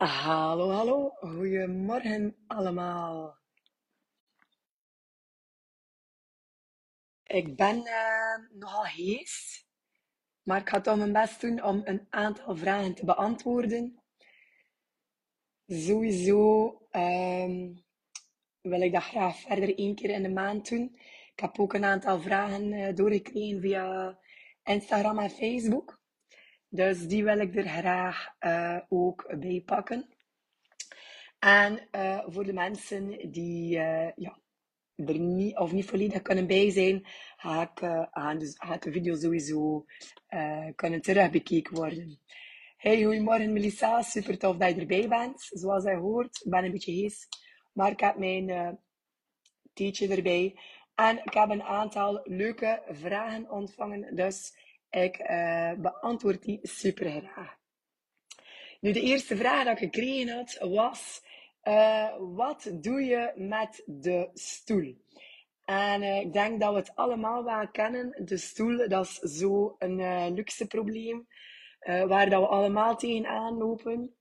Hallo, hallo. Goedemorgen allemaal. Ik ben eh, nogal hees, maar ik ga toch mijn best doen om een aantal vragen te beantwoorden. Sowieso ehm, wil ik dat graag verder één keer in de maand doen. Ik heb ook een aantal vragen eh, doorgekregen via Instagram en Facebook. Dus die wil ik er graag eh, ook bij pakken. En eh, voor de mensen die eh, ja, er niet of niet volledig kunnen bij zijn, ga ik, eh, gaan dus, gaat de video sowieso kunnen terugbekeken worden. Hey, goedemorgen Melissa, super tof dat je erbij bent. Zoals je hoort, ik ben een beetje hees, maar ik heb mijn theetje erbij. En ik heb een aantal leuke vragen ontvangen, dus ik eh, beantwoord die super graag. Nu, de eerste vraag dat ik gekregen had was: eh, wat doe je met de stoel? En eh, ik denk dat we het allemaal wel kennen. De stoel, dat is zo een eh, luxe probleem waar dat we allemaal tegenaan lopen.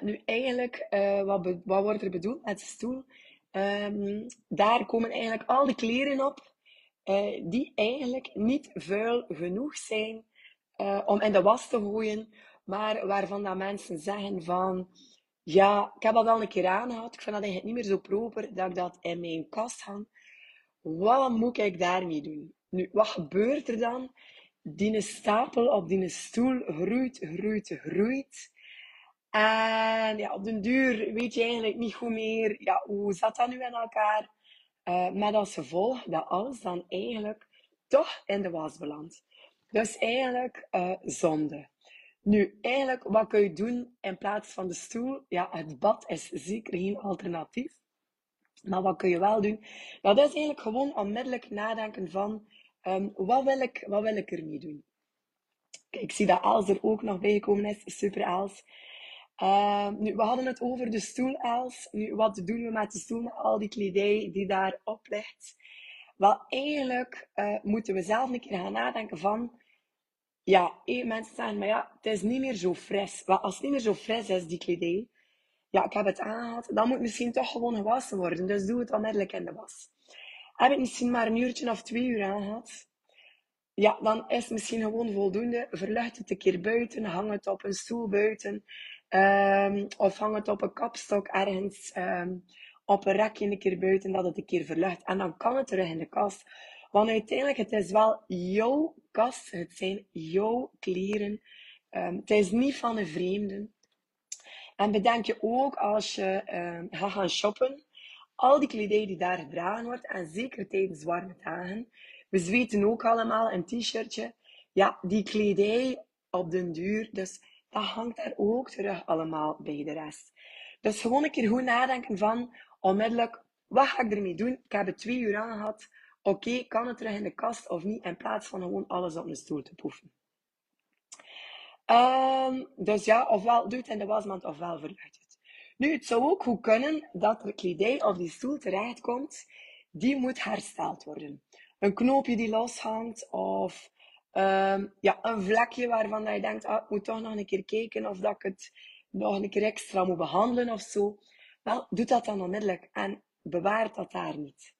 Nu, eigenlijk, wat, wat wordt er bedoeld met de stoel? Ehm, daar komen eigenlijk al die kleren op eh, die eigenlijk niet vuil genoeg zijn eh, om in de was te gooien, maar waarvan dat mensen zeggen van, ja, ik heb dat al een keer aangehad, ik vind dat eigenlijk niet meer zo proper dat ik dat in mijn kast hang. Wat moet ik daarmee doen? Nu, wat gebeurt er dan? Die stapel op die stoel groeit, groeit, groeit. En ja, op den duur weet je eigenlijk niet goed meer, ja, hoe zat dat nu in elkaar? Eh, met als gevolg dat alles dan eigenlijk toch in de was belandt. Dus eigenlijk eh, zonde. Nu, eigenlijk, wat kun je doen in plaats van de stoel? Ja, het bad is zeker geen alternatief. Maar wat kun je wel doen? Dat is eigenlijk gewoon onmiddellijk nadenken van, ehm, wat, wil ik, wat wil ik ermee doen? Kijk, ik zie dat Els er ook nog bijgekomen is. Super Els. Ehm, nu, we hadden het over de stoel, Els. Nu, wat doen we met de stoel, met al die kledij die daarop ligt? Wel, eigenlijk eh, moeten we zelf een keer gaan nadenken van... Ja, mensen zeggen, maar ja, het is niet meer zo fris. Wel, als het niet meer zo fris is, die kledij... Ja, ik heb het aangehad. Dan moet misschien toch gewoon gewassen worden. Dus doe het onmiddellijk in de was. Heb ik misschien maar een uurtje of twee uur aangehad? Ja, dan is het misschien gewoon voldoende. Verlucht het een keer buiten, hang het op een stoel buiten. Ehm, of hang het op een kapstok ergens ehm, op een rekje een keer buiten, dat het een keer verlucht. En dan kan het terug in de kast. Want uiteindelijk, het is wel jouw kast. Het zijn jouw kleren. Ehm, het is niet van een vreemde. En bedenk je ook als je gaat gaan shoppen, al die kledij die daar gedragen wordt, en zeker tijdens warme dagen. We zweten ook allemaal een t-shirtje. Ja, die kledij op den duur, dus dat hangt daar ook terug allemaal bij de rest. Dus gewoon een keer goed nadenken van, onmiddellijk, wat ga ik ermee doen? Ik heb het twee uur aan gehad. Oké, kan het terug in de kast of niet? In plaats van gewoon alles op een stoel te poefen. Ehm, dus ja, ofwel doe het in de wasmand, ofwel verlucht het. Nu, het zou ook goed kunnen dat er kledij op die stoel terechtkomt, die moet hersteld worden. Een knoopje die loshangt, of ehm, ja, een vlekje waarvan dat je denkt, ah, ik moet toch nog een keer kijken of dat ik het nog een keer extra moet behandelen of zo. Wel, doe dat dan onmiddellijk en bewaar dat daar niet.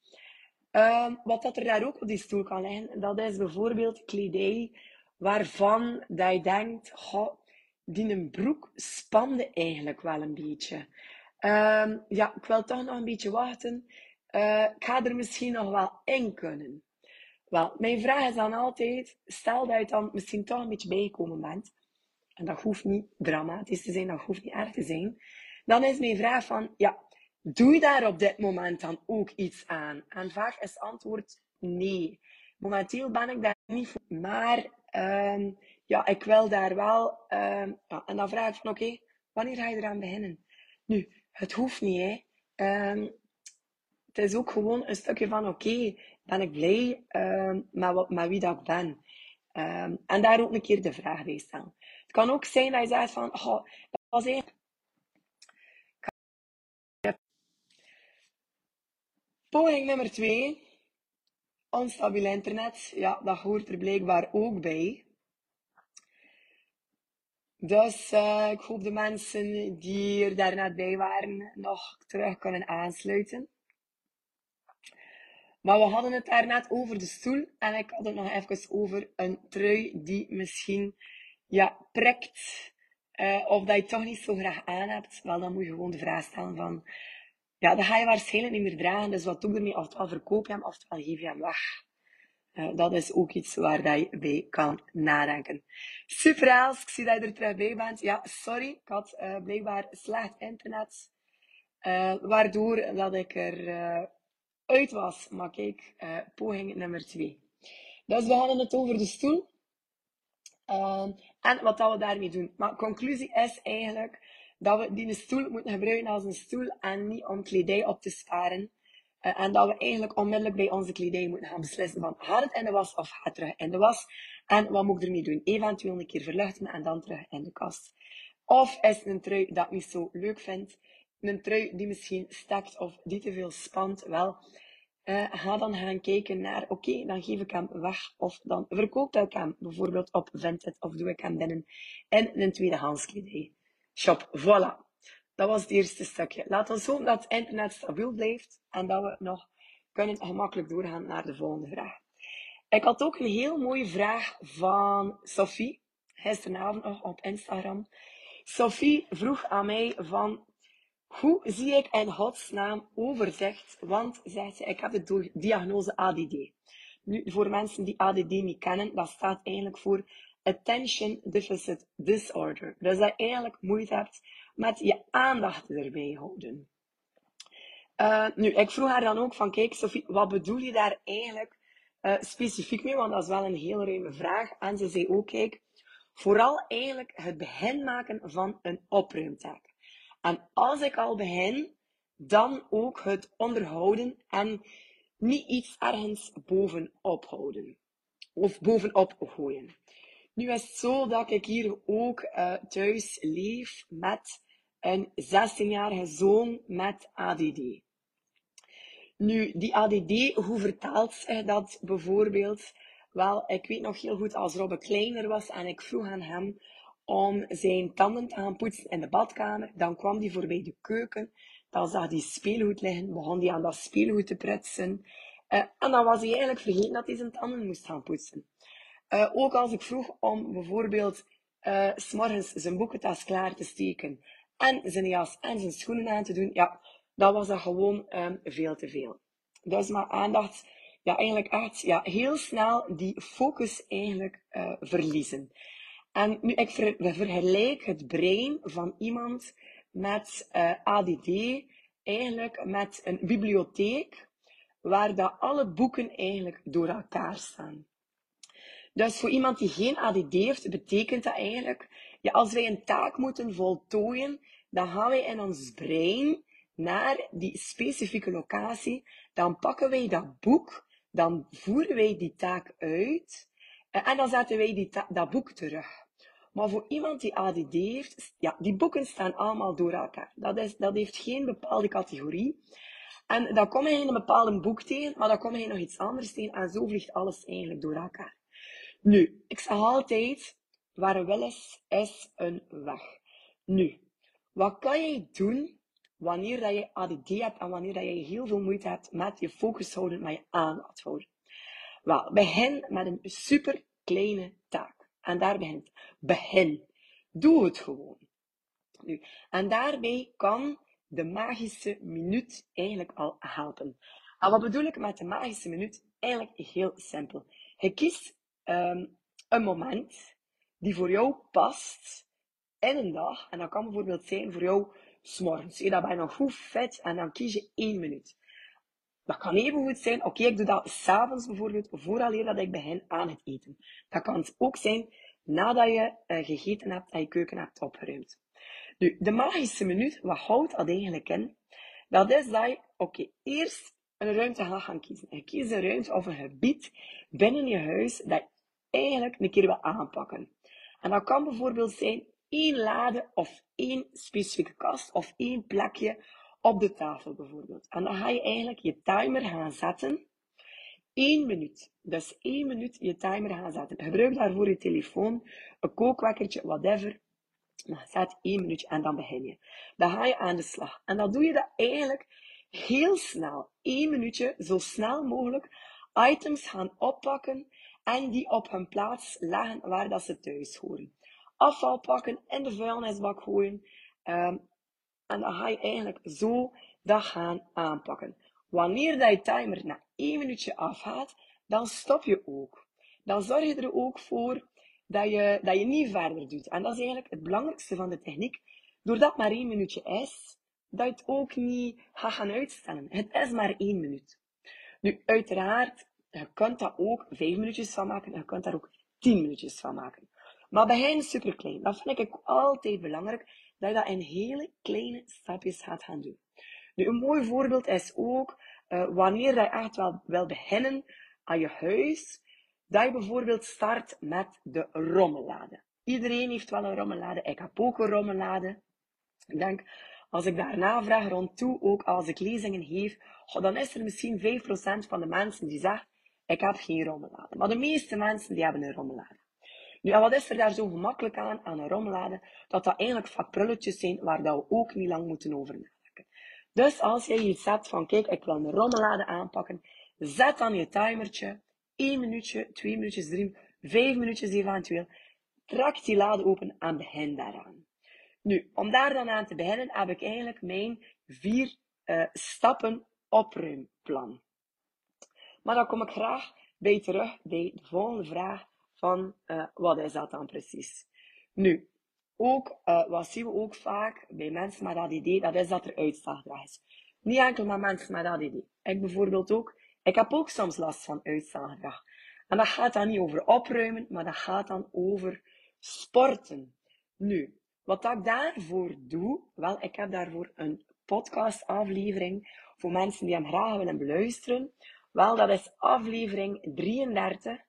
Ehm, wat dat er daar ook op die stoel kan liggen, dat is bijvoorbeeld kledij waarvan dat je denkt, goh, die een broek spande eigenlijk wel een beetje. Ehm, ja, ik wil toch nog een beetje wachten. Eh, ik ga er misschien nog wel in kunnen. Wel, mijn vraag is dan altijd, stel dat je dan misschien toch een beetje bijgekomen bent, en dat hoeft niet dramatisch te zijn, dat hoeft niet erg te zijn, dan is mijn vraag van, ja, doe je daar op dit moment dan ook iets aan? En vaak is antwoord nee. Momenteel ben ik daar niet voor, maar ehm, ja, ik wil daar wel, ehm, ja, en dan vraag ik van, oké, wanneer ga je eraan beginnen? Nu, het hoeft niet, hè. Ehm, het is ook gewoon een stukje van, oké, ben ik blij ehm, met, wat, wie dat ik ben? Ehm, en daar ook een keer de vraag bij stellen. Het kan ook zijn dat je zegt van, oh, dat was eigenlijk... Poging nummer twee. Onstabiel internet. Ja, dat hoort er blijkbaar ook bij. Dus uh, ik hoop de mensen die er daarnet bij waren nog terug kunnen aansluiten. Maar we hadden het daarnet over de stoel en ik had het nog even over een trui die misschien ja, prikt. Uh, of dat je toch niet zo graag aan hebt. Wel, dan moet je gewoon de vraag stellen van... Ja, dat ga je waarschijnlijk niet meer dragen. Dus wat doe je ermee? Oftewel verkoop je hem, oftewel geef je hem weg. Uh, dat is ook iets waar dat je bij kan nadenken. Super Els, ik zie dat je er terug bij bent. Ja, sorry, ik had uh, blijkbaar slecht internet. waardoor dat ik er uit was. Maar kijk, uh, poging nummer 2. Dus we hadden het over de stoel. Uh, en wat dat we daarmee doen. Maar conclusie is eigenlijk dat we die stoel moeten gebruiken als een stoel en niet om kledij op te sparen. Uh, en dat we eigenlijk onmiddellijk bij onze kledij moeten gaan beslissen van gaat het in de was of gaat het terug in de was. En wat moet ik ermee doen? Eventueel een keer verluchten en dan terug in de kast. Of is het een trui dat ik niet zo leuk vind een trui die misschien stekt of die te veel spant, wel, uh, ga dan gaan kijken naar, oké, dan geef ik hem weg of dan verkoop ik hem bijvoorbeeld op Vinted of doe ik hem binnen in een tweedehands kledij shop. Voilà. Dat was het eerste stukje. Laten we hopen dat het internet stabiel blijft en dat we nog kunnen gemakkelijk doorgaan naar de volgende vraag. Ik had ook een heel mooie vraag van Sophie, gisteravond nog op Instagram. Sophie vroeg aan mij van, hoe zie ik in godsnaam overzicht? Want, zegt ze, ik heb de diagnose ADD. Nu, voor mensen die ADD niet kennen, dat staat eigenlijk voor Attention Deficit Disorder. Dus dat je eigenlijk moeite hebt met je aandacht erbij houden. Uh, nu, ik vroeg haar dan ook van, kijk Sophie, wat bedoel je daar eigenlijk uh, specifiek mee? Want dat is wel een heel ruime vraag. En ze zei ook, kijk, vooral eigenlijk het begin maken van een opruimtaak. En als ik al begin, dan ook het onderhouden en niet iets ergens bovenop houden. Of bovenop gooien. Nu is het zo dat ik hier ook uh, thuis leef met een 16-jarige zoon met ADD. Nu, die ADD, hoe vertaalt zich dat bijvoorbeeld? Wel, ik weet nog heel goed als Robbe kleiner was en ik vroeg aan hem om zijn tanden te gaan poetsen in de badkamer. Dan kwam hij voorbij de keuken. Dan zag hij speelgoed liggen. Begon hij aan dat speelgoed te prutsen. Uh, en dan was hij eigenlijk vergeten dat hij zijn tanden moest gaan poetsen. Uh, ook als ik vroeg om bijvoorbeeld uh, s'morgens zijn boekentas klaar te steken. En zijn jas en zijn schoenen aan te doen. Ja, dat was dat gewoon um, veel te veel. Dus maar aandacht, ja, eigenlijk echt, ja, heel snel die focus eigenlijk verliezen. En nu, ik ver, vergelijk het brein van iemand met uh, eh, ADD eigenlijk met een bibliotheek waar dat alle boeken eigenlijk door elkaar staan. Dus voor iemand die geen ADD heeft, betekent dat eigenlijk, ja, als wij een taak moeten voltooien, dan gaan wij in ons brein naar die specifieke locatie, dan pakken wij dat boek, dan voeren wij die taak uit en dan zetten wij die dat boek terug. Maar voor iemand die ADD heeft, ja, die boeken staan allemaal door elkaar. Dat, is, dat heeft geen bepaalde categorie. En dan kom je in een bepaald boek tegen, maar dan kom je nog iets anders tegen. En zo vliegt alles eigenlijk door elkaar. Nu, ik zeg altijd, waar wil is, is een weg. Nu, wat kan je doen wanneer dat je ADD hebt en wanneer dat je heel veel moeite hebt met je focus houden, met je aandacht houden? Wel, begin met een super kleine taak. En daar begint. Begin. Doe het gewoon. En daarbij kan de magische minuut eigenlijk al helpen. En wat bedoel ik met de magische minuut? Eigenlijk heel simpel. Je kiest um, een moment die voor jou past in een dag. En dat kan bijvoorbeeld zijn voor jou s'morgens. Je dat ben je nog goed vet en dan kies je één minuut. Dat kan even goed zijn, oké, ik doe dat s'avonds bijvoorbeeld, vooraleer dat ik begin aan het eten. Dat kan ook zijn nadat je uh, gegeten hebt en je keuken hebt opgeruimd. Nu, de magische minuut, wat houdt dat eigenlijk in? Dat is dat je, oké, eerst een ruimte gaat gaan kiezen. Je kiest een ruimte of een gebied binnen je huis dat je eigenlijk een keer wil aanpakken. En dat kan bijvoorbeeld zijn één lade of één specifieke kast of één plekje op de tafel bijvoorbeeld. En dan ga je eigenlijk je timer gaan zetten. 1 minuut. Dus 1 minuut je timer gaan zetten. Gebruik daarvoor je telefoon, een kookwekkertje, whatever. Maar zet één minuutje en dan begin je. Dan ga je aan de slag. En dan doe je dat eigenlijk heel snel. Eén minuutje, zo snel mogelijk, items gaan oppakken en die op hun plaats leggen waar dat ze thuis horen. Afval pakken, in de vuilnisbak gooien. Um, en dan ga je eigenlijk zo dat gaan aanpakken. Wanneer dat je timer na één minuutje afgaat, dan stop je ook. Dan zorg je er ook voor dat je, dat je niet verder doet. En dat is eigenlijk het belangrijkste van de techniek. Doordat maar één minuutje is, dat je het ook niet gaat gaan uitstellen. Het is maar één minuut. Nu, uiteraard, je kunt dat ook vijf minuutjes van maken. Je kunt daar ook tien minuutjes van maken. Maar begin super klein. Dat vind ik altijd belangrijk. Dat je dat in hele kleine stapjes gaat gaan doen. Nu, een mooi voorbeeld is ook, uh, wanneer je echt wel wil beginnen aan je huis, dat je bijvoorbeeld start met de rommellade. Iedereen heeft wel een rommellade. Ik heb ook een rommellade. Ik denk, als ik daarna vraag rond toe, ook als ik lezingen geef, dan is er misschien 5% van de mensen die zegt, ik heb geen rommellade. Maar de meeste mensen die hebben een rommellade. Nu, wat is er daar zo gemakkelijk aan, aan een rommellade? Dat dat eigenlijk vaak prulletjes zijn waar dat we ook niet lang moeten over nadenken. Dus als je iets zet van, kijk, ik wil een rommellade aanpakken, zet dan je timertje, 1 minuutje, 2 minuutjes, 3, 5 minuutjes eventueel. Trek die lade open en begin daaraan. Nu, om daar dan aan te beginnen, heb ik eigenlijk mijn vier uh, stappen opruimplan. Maar dan kom ik graag bij terug bij de volgende vraag van uh, wat is dat dan precies? Nu, ook, uh, wat zien we ook vaak bij mensen met ADD, dat is dat er uitstelgedrag is. Niet enkel met mensen met ADD. Ik bijvoorbeeld ook. Ik heb ook soms last van uitstelgedrag. En dat gaat dan niet over opruimen, maar dat gaat dan over sporten. Nu, wat ik daarvoor doe, wel, ik heb daarvoor een podcastaflevering voor mensen die hem graag willen beluisteren. Wel, dat is aflevering 33.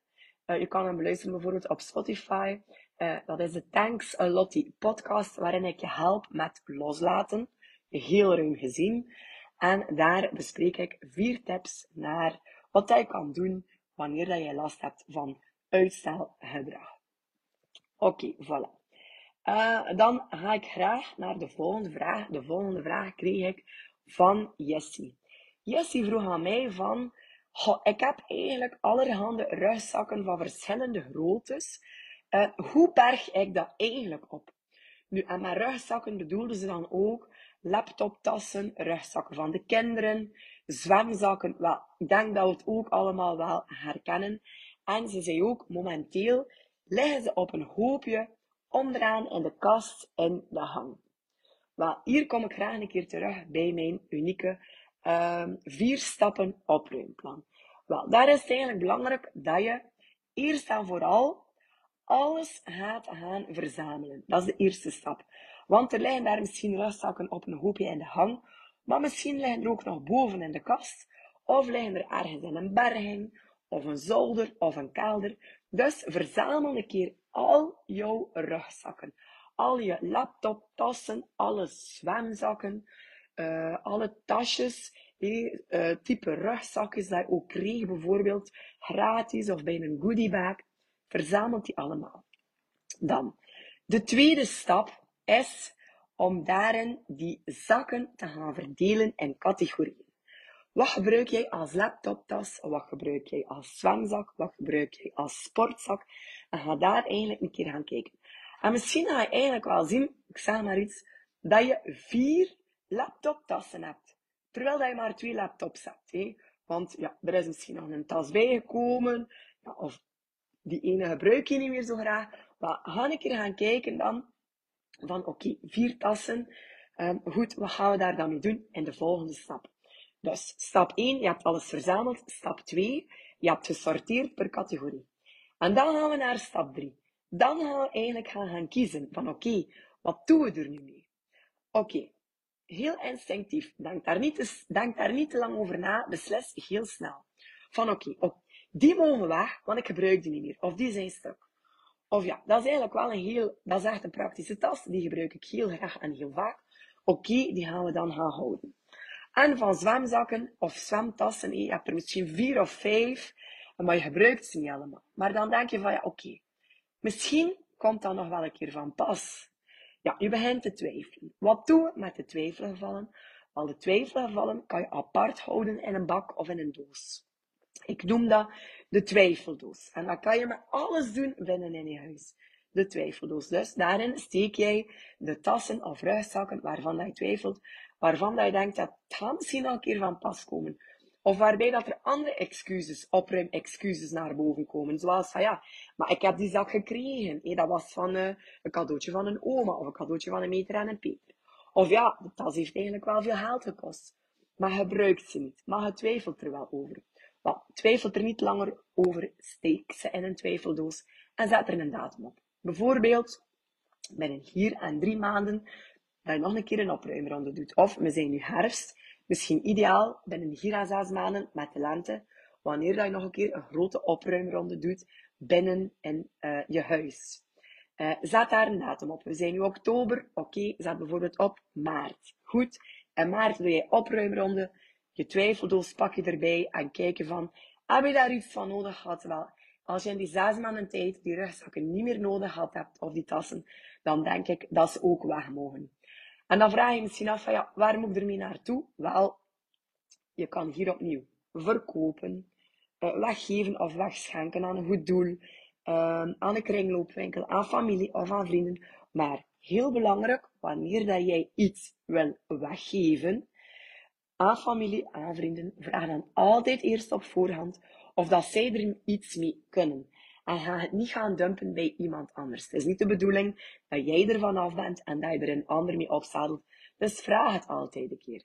Uh, je kan hem beluisteren bijvoorbeeld op Spotify. Uh, dat is de Thanks a Lottie podcast, waarin ik je help met loslaten. Heel ruim gezien. En daar bespreek ik vier tips naar wat je kan doen wanneer dat je last hebt van uitstelgedrag. Oké, voilà. Uh, dan ga ik graag naar de volgende vraag. De volgende vraag kreeg ik van Jessie. Jessie vroeg aan mij van, ik heb eigenlijk allerhande rugzakken van verschillende groottes. Uh, hoe berg ik dat eigenlijk op? Nu, en met rugzakken bedoelden ze dan ook laptoptassen, rugzakken van de kinderen, zwemzakken. Wel, ik denk dat we het ook allemaal wel herkennen. En ze zei ook, momenteel liggen ze op een hoopje onderaan in de kast in de hang. Wel, hier kom ik graag een keer terug bij mijn unieke um, vier stappen opruimplan. Wel, daar is het eigenlijk belangrijk dat je eerst en vooral alles gaat gaan verzamelen. Dat is de eerste stap. Want er liggen daar misschien rugzakken op een hoopje in de hang, maar misschien liggen er ook nog boven in de kast, of liggen er ergens in een berging, of een zolder, of een kelder. Dus verzamel een keer al jouw rugzakken. Al je laptoptassen, alle zwemzakken, uh, alle tasjes, uh, type rugzakjes dat je ook kreeg, bijvoorbeeld gratis of bij een goodiebag. Verzamelt die allemaal. Dan, de tweede stap is om daarin die zakken te gaan verdelen in categorieën. Wat gebruik jij als laptoptas? Wat gebruik jij als zwemzak? Wat gebruik jij als sportzak? En ga daar eigenlijk een keer gaan kijken. En misschien ga je eigenlijk wel zien, ik zeg maar iets, dat je vier laptoptassen hebt. Terwijl je maar twee laptops hebt. Hè? Want ja, er is misschien nog een tas bijgekomen. Ja, of die ene gebruik je niet meer zo graag. Maar ga een keer gaan kijken dan. Van oké, vier tassen. Um, goed, wat gaan we daar dan mee doen in de volgende stap? Dus stap 1, je hebt alles verzameld. Stap 2, je hebt gesorteerd per categorie. En dan gaan we naar stap 3. Dan gaan we eigenlijk gaan, gaan kiezen van oké, wat doen we er nu mee? Oké, heel instinctief. Denk daar, niet te, denk daar niet te lang over na. Beslis heel snel. Van oké, okay, die mogen weg, want ik gebruik die niet meer. Of die zijn stuk. Of ja, dat is eigenlijk wel een heel, dat is echt een praktische tas. Die gebruik ik heel graag en heel vaak. Oké, die gaan we dan gaan houden. En van zwemzakken of zwemtassen, je hebt er misschien vier of vijf, maar je gebruikt ze niet allemaal. Maar dan denk je van ja, oké, misschien komt dat nog wel een keer van pas. Ja, je begint te twijfelen. Wat doe je met de twijfelgevallen? Al de twijfelgevallen kan je apart houden in een bak of in een doos. Ik noem dat de twijfeldoos. En dat kan je met alles doen binnen in je huis. De twijfeldoos. Dus daarin steek jij de tassen of rugzakken waarvan dat je twijfelt, waarvan dat je denkt dat het misschien al een keer van pas komen. Of waarbij dat er andere excuses, opruim excuses naar boven komen. Zoals van ja, maar ik heb die zak gekregen. Hey, dat was van uh, een cadeautje van een oma of een cadeautje van een meter en een peter. Of ja, de tas heeft eigenlijk wel veel geld gekost. Maar gebruikt ze niet. Maar je twijfelt er wel over. Twijfelt er niet langer over. Steek ze in een twijfeldoos en zet er een datum op. Bijvoorbeeld, binnen hier en drie maanden, dat je nog een keer een opruimronde doet. Of we zijn nu herfst Misschien ideaal binnen à zes maanden met de lente, wanneer dat je nog een keer een grote opruimronde doet binnen in uh, je huis. Uh, zet daar een datum op. We zijn nu oktober. Oké, okay, zet bijvoorbeeld op maart. Goed. In maart doe je opruimronde. Je twijfeldoos pak je erbij en kijken van, heb je daar iets van nodig gehad? Wel, als je in die zes maanden tijd die rugzakken niet meer nodig had hebt, of die tassen, dan denk ik dat ze ook weg mogen. En dan vraag je misschien af van, ja, waar moet ik ermee naartoe? Wel, je kan hier opnieuw verkopen, uh, weggeven of wegschenken aan een goed doel, uh, aan een kringloopwinkel, aan familie of aan vrienden. Maar heel belangrijk, wanneer dat jij iets wil weggeven aan familie, aan vrienden, vraag dan altijd eerst op voorhand of dat zij er iets mee kunnen. En ga het niet gaan dumpen bij iemand anders. Het is niet de bedoeling dat jij ervan af bent en dat je er een ander mee opzadelt. Dus vraag het altijd een keer.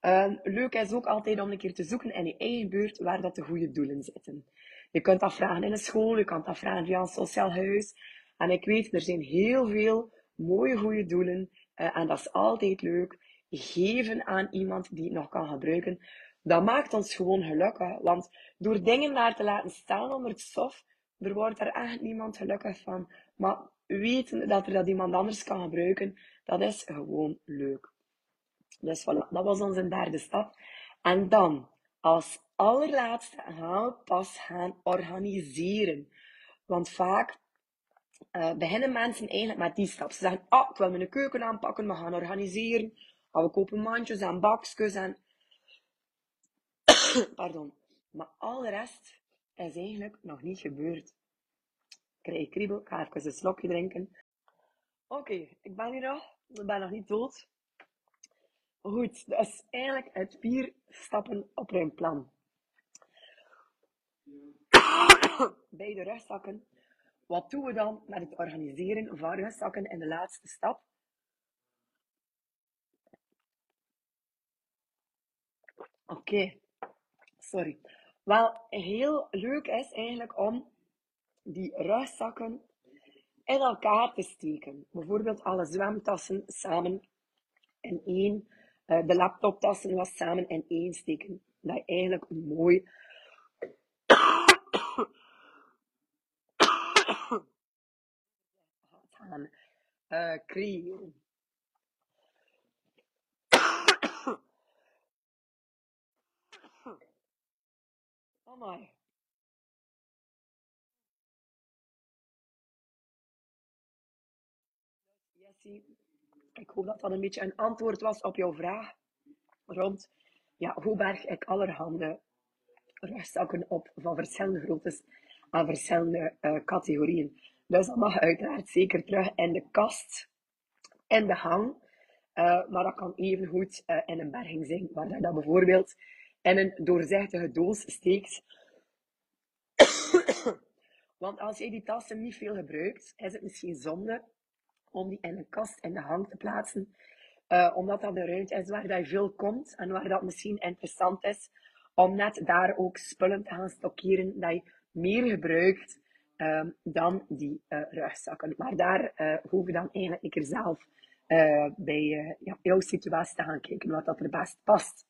Uh, leuk is ook altijd om een keer te zoeken in je eigen buurt waar dat de goede doelen zitten. Je kunt dat vragen in een school, je kunt dat vragen via een sociaal huis. En ik weet, er zijn heel veel mooie goede doelen. Uh, en dat is altijd leuk. Geven aan iemand die het nog kan gebruiken. Dat maakt ons gewoon gelukkig. Want door dingen daar te laten staan onder het stof, er wordt er echt niemand gelukkig van. Maar weten dat er dat iemand anders kan gebruiken, dat is gewoon leuk. Dus voilà, dat was onze derde stap. En dan, als allerlaatste, gaan we pas gaan organiseren. Want vaak uh, beginnen mensen eigenlijk met die stap. Ze zeggen, ah, ik wil mijn keuken aanpakken, we gaan organiseren. Ah, we kopen mandjes en bakjes en... Pardon. Maar al de rest is eigenlijk nog niet gebeurd. Ik krijg kriebel, ik ga even een slokje drinken. Oké, ik ben hier nog. Ik ben nog niet dood. Goed, dat is eigenlijk het vier stappen opruimplan. Bij de rugzakken. Wat doen we dan met het organiseren van rugzakken in de laatste stap? Oké, sorry. Wel, heel leuk is eigenlijk om die rugzakken in elkaar te steken. Bijvoorbeeld alle zwemtassen samen in één uh, de laptoptassen was samen in één steken. Dat je eigenlijk mooi gaan uh, creëren. Amai. Jessie, ik hoop dat dat een beetje een antwoord was op jouw vraag rond ja, hoe berg ik allerhande rugzakken op van verschillende groottes en verschillende uh, categorieën. Dus dat mag uiteraard zeker terug in de kast, in de hang. Uh, maar dat kan even goed uh, in een berging zijn, waar dat bijvoorbeeld in een doorzichtige doos steekt. Want als je die tassen niet veel gebruikt, is het misschien zonde om die in een kast in de hang te plaatsen. Uh, omdat dat een ruimte is waar dat veel komt en waar dat misschien interessant is om net daar ook spullen te gaan stockeren dat je meer gebruikt uh, dan die uh, rugzakken. Maar daar uh, je dan eigenlijk keer zelf bij ja, jouw situatie te gaan kijken wat dat er best past.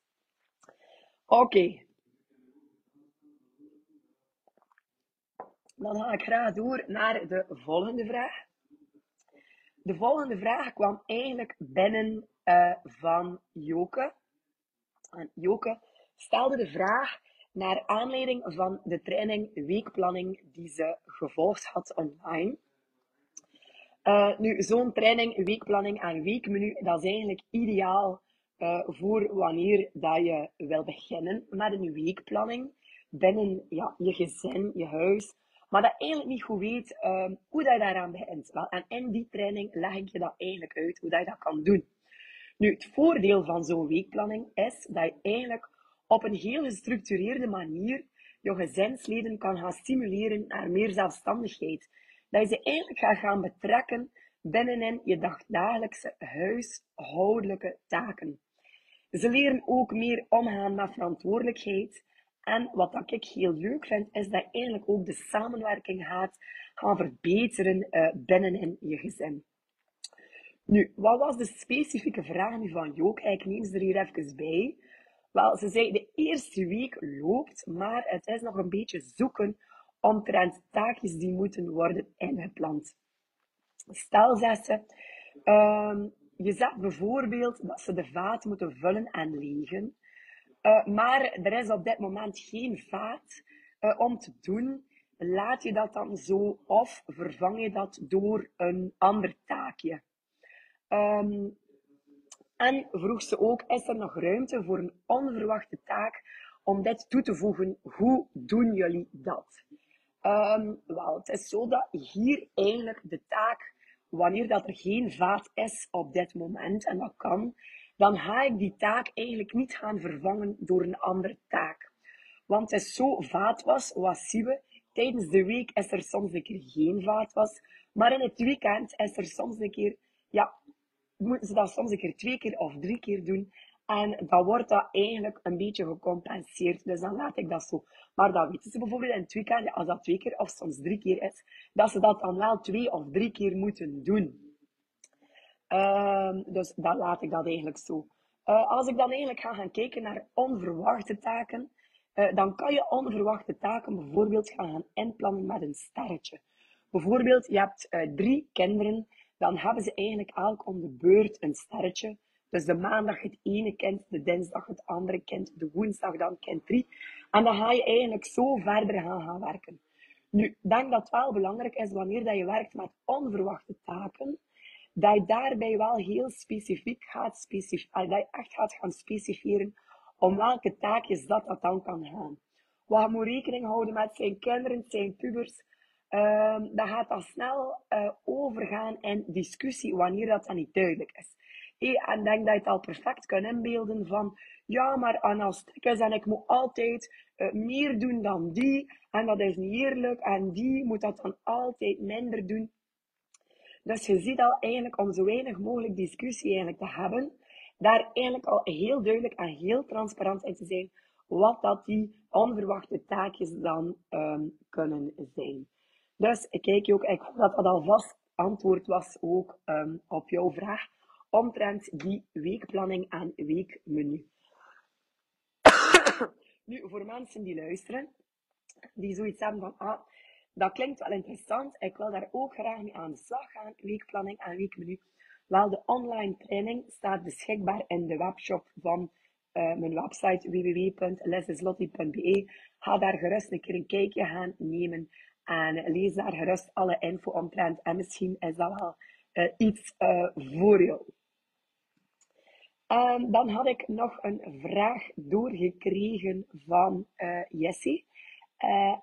Oké. Dan ga ik graag door naar de volgende vraag. De volgende vraag kwam eigenlijk binnen uh, van Joke. En Joke stelde de vraag naar aanleiding van de training weekplanning die ze gevolgd had online. Uh, nu, zo'n training, weekplanning en weekmenu, dat is eigenlijk ideaal uh, voor wanneer dat je wil beginnen met een weekplanning binnen ja, je gezin, je huis, maar dat eigenlijk niet goed weet uh, hoe dat je daaraan begint. Wel, en in die training leg ik je dat eigenlijk uit, hoe dat je dat kan doen. Nu, het voordeel van zo'n weekplanning is dat je eigenlijk op een heel gestructureerde manier je gezinsleden kan gaan stimuleren naar meer zelfstandigheid. Dat je ze eigenlijk gaat gaan betrekken binnenin je dagdagelijkse huishoudelijke taken. Ze leren ook meer omgaan met verantwoordelijkheid. En wat ik heel leuk vind, is dat je eigenlijk ook de samenwerking gaat gaan verbeteren uh, binnenin je gezin. Nu, wat was de specifieke vraag nu van Jook? Ik neem ze er hier even bij. Wel, ze zei, de eerste week loopt, maar het is nog een beetje zoeken omtrent taakjes die moeten worden ingepland. Stel, zegt ze, uh, je zegt bijvoorbeeld dat ze de vaat moeten vullen en legen, uh, maar er is op dit moment geen vaat uh, om te doen. Laat je dat dan zo of vervang je dat door een ander taakje? Um, en vroeg ze ook, is er nog ruimte voor een onverwachte taak om dit toe te voegen? Hoe doen jullie dat? Um, wel, het is zo dat hier eigenlijk de taak, wanneer dat er geen vaat is op dit moment, en dat kan, dan ga ik die taak eigenlijk niet gaan vervangen door een andere taak. Want het is zo vaatwas, wat zien we? Tijdens de week is er soms een keer geen vaatwas, maar in het weekend is er soms een keer ja, moeten ze dat soms een keer twee keer of drie keer doen. En dan wordt dat eigenlijk een beetje gecompenseerd. Dus dan laat ik dat zo. Maar dan weten ze bijvoorbeeld in het weekend, als dat twee keer of soms drie keer is, dat ze dat dan wel twee of drie keer moeten doen. Um, dus dan laat ik dat eigenlijk zo. Uh, als ik dan eigenlijk ga gaan kijken naar onverwachte taken, uh, dan kan je onverwachte taken bijvoorbeeld gaan, gaan inplannen met een sterretje. Bijvoorbeeld, je hebt uh, drie kinderen dan hebben ze eigenlijk elk om de beurt een sterretje. Dus de maandag het ene kind, de dinsdag het andere kind, de woensdag dan kind drie. En dan ga je eigenlijk zo verder gaan, gaan werken. Nu, ik denk dat het wel belangrijk is wanneer dat je werkt met onverwachte taken, dat je daarbij wel heel specifiek gaat specifieren, dat je echt gaat gaan specifieren om welke taakjes dat, dat dan kan gaan. Wat moet rekening houden met zijn kinderen, zijn pubers, Um, dan gaat dat snel uh, overgaan in discussie wanneer dat dan niet duidelijk is. Hey, en denk dat je het al perfect kan inbeelden van, ja, maar als het is en ik moet altijd uh, meer doen dan die, en dat is niet eerlijk, en die moet dat dan altijd minder doen. Dus je ziet al eigenlijk om zo weinig mogelijk discussie eigenlijk te hebben, daar eigenlijk al heel duidelijk en heel transparant in te zijn wat dat die onverwachte taakjes dan um, kunnen zijn. Dus ik kijk ook, ik hoop dat dat alvast antwoord was ook um, op jouw vraag omtrent die weekplanning en weekmenu. nu, voor mensen die luisteren, die zoiets hebben van, ah, dat klinkt wel interessant, ik wil daar ook graag mee aan de slag gaan, weekplanning en weekmenu. Wel, de online training staat beschikbaar in de webshop van uh, mijn website www.lesislotti.be. Ga daar gerust een keer een kijkje gaan nemen. En lees daar gerust alle info omtrent. En misschien is dat wel uh, iets uh, voor jou. Um, dan had ik nog een vraag doorgekregen van uh, Jessie.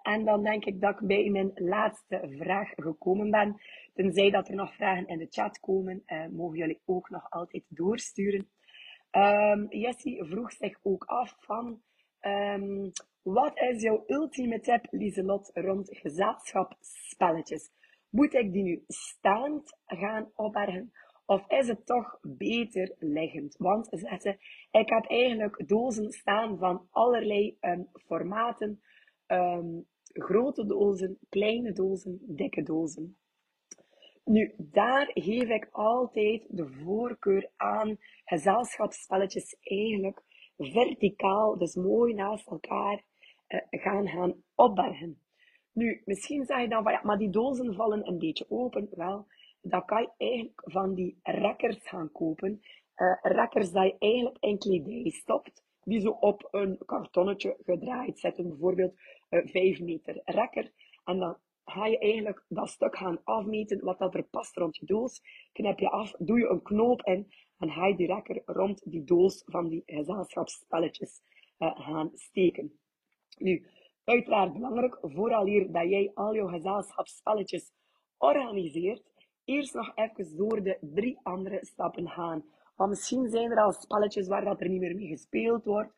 en dan denk ik dat ik bij mijn laatste vraag gekomen ben. Tenzij dat er nog vragen in de chat komen, mogen jullie ook nog altijd doorsturen. Um, Jessie vroeg zich ook af van um, wat is jouw ultieme tip, Lieselot, rond gezelschapsspelletjes? Moet ik die nu staand gaan opbergen? Of is het toch beter liggend? Want zetten, ik heb eigenlijk dozen staan van allerlei um, formaten. Um, grote dozen, kleine dozen, dikke dozen. Nu, daar geef ik altijd de voorkeur aan gezelschapsspelletjes eigenlijk verticaal, dus mooi naast elkaar uh, gaan gaan opbergen. Nu, misschien zeg je dan van ja, maar die dozen vallen een beetje open. Wel, dan kan je eigenlijk van die rekkers gaan kopen. Uh, rekkers dat je eigenlijk in kledij stopt, die zo op een kartonnetje gedraaid zitten. Bijvoorbeeld uh, 5 meter rekker. En dan ga je eigenlijk dat stuk gaan afmeten wat dat er past rond je doos. Knip je af, doe je een knoop in en ga je direct rond die doos van die gezelschapsspelletjes uh, gaan steken. Nu, uiteraard belangrijk, vooral hier dat jij al je gezelschapsspelletjes organiseert, eerst nog even door de drie andere stappen gaan. Want misschien zijn er al spelletjes waar dat er niet meer mee gespeeld wordt,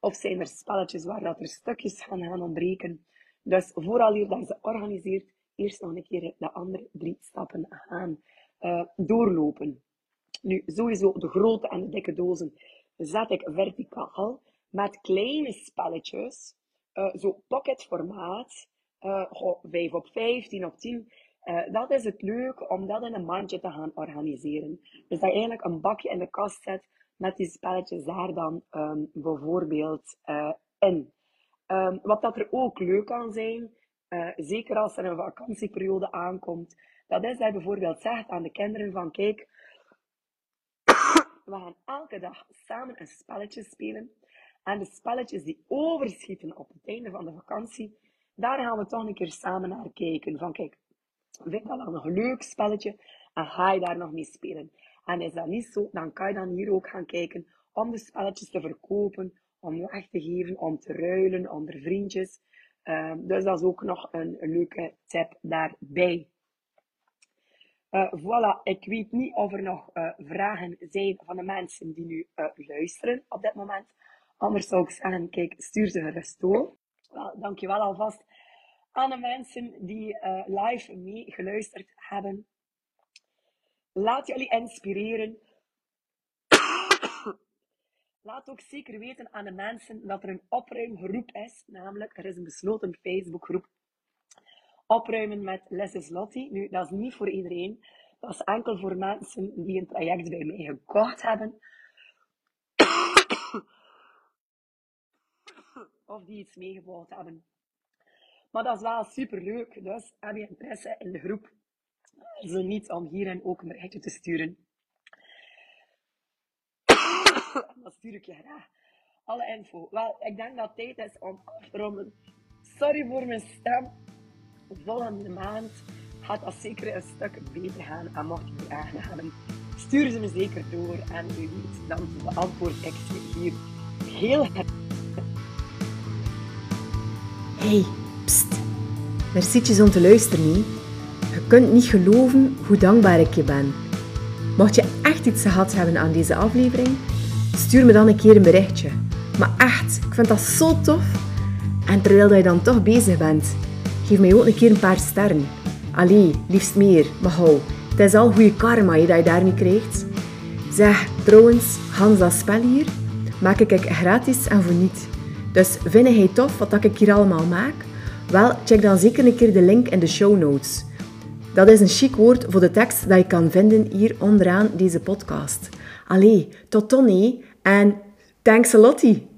of zijn er spelletjes waar dat er stukjes gaan gaan ontbreken. Dus vooral hier dat ze organiseert, eerst nog een keer de andere drie stappen gaan uh, doorlopen. Nu, sowieso de grote en de dikke dozen zet ik verticaal met kleine spelletjes, uh, zo pocketformaat, uh, 5 op 5, 10 op 10. Uh, dat is het leuk om dat in een mandje te gaan organiseren. Dus dat je eigenlijk een bakje in de kast zet met die spelletjes daar dan um, bijvoorbeeld uh, in. Um, wat dat er ook leuk kan zijn, uh, zeker als er een vakantieperiode aankomt, dat is dat je bijvoorbeeld zegt aan de kinderen van kijk, we gaan elke dag samen een spelletje spelen. En de spelletjes die overschieten op het einde van de vakantie, daar gaan we toch een keer samen naar kijken. Van kijk, vind dat dan een leuk spelletje en ga je daar nog mee spelen. En is dat niet zo, dan kan je dan hier ook gaan kijken om de spelletjes te verkopen, om weg te geven, om te ruilen onder vriendjes. Um, dus dat is ook nog een, leuke tip daarbij. Uh, voilà, ik weet niet of er nog uh, vragen zijn van de mensen die nu uh, luisteren op dit moment. Anders zou ik zeggen, kijk, stuur ze gerust door. Wel, dankjewel alvast aan de mensen die live mee geluisterd hebben. Laat jullie inspireren. Laat ook zeker weten aan de mensen dat er een opruimgroep is. Namelijk, er is een besloten Facebookgroep. Opruimen met Les Lottie. Nu, dat is niet voor iedereen. Dat is enkel voor mensen die een traject bij mij gekocht hebben. of die iets meegebouwd hebben. Maar dat is wel super leuk. Dus heb je interesse in de groep, zo niet om hierin ook een berichtje te sturen. dan stuur ik je graag alle info. Wel, ik denk dat het tijd is om af te ronden. Sorry voor mijn stem. Volgende maand gaat dat zeker een stuk beter gaan. En mocht je vragen hebben, stuur ze me zeker door. En u weet, dan beantwoord ik ze hier heel Hey, pst. Mercietjes om te luisteren? Je kunt niet geloven hoe dankbaar ik je ben. Mocht je echt iets gehad hebben aan deze aflevering, stuur me dan een keer een berichtje. Maar echt, ik vind dat zo tof. En terwijl je dan toch bezig bent, geef mij ook een keer een paar sterren. Allee, liefst meer, maar hou. Het is al goede karma dat je daarmee krijgt. Zeg, trouwens, Hans dat spel hier, maak ik gratis en voor niet. Dus vind jij tof wat ik hier allemaal maak? Wel, check dan zeker een keer de link in de show notes. Dat is een chic woord voor de tekst dat je kan vinden hier onderaan deze podcast. Allee, tot dan en thanks a lotie!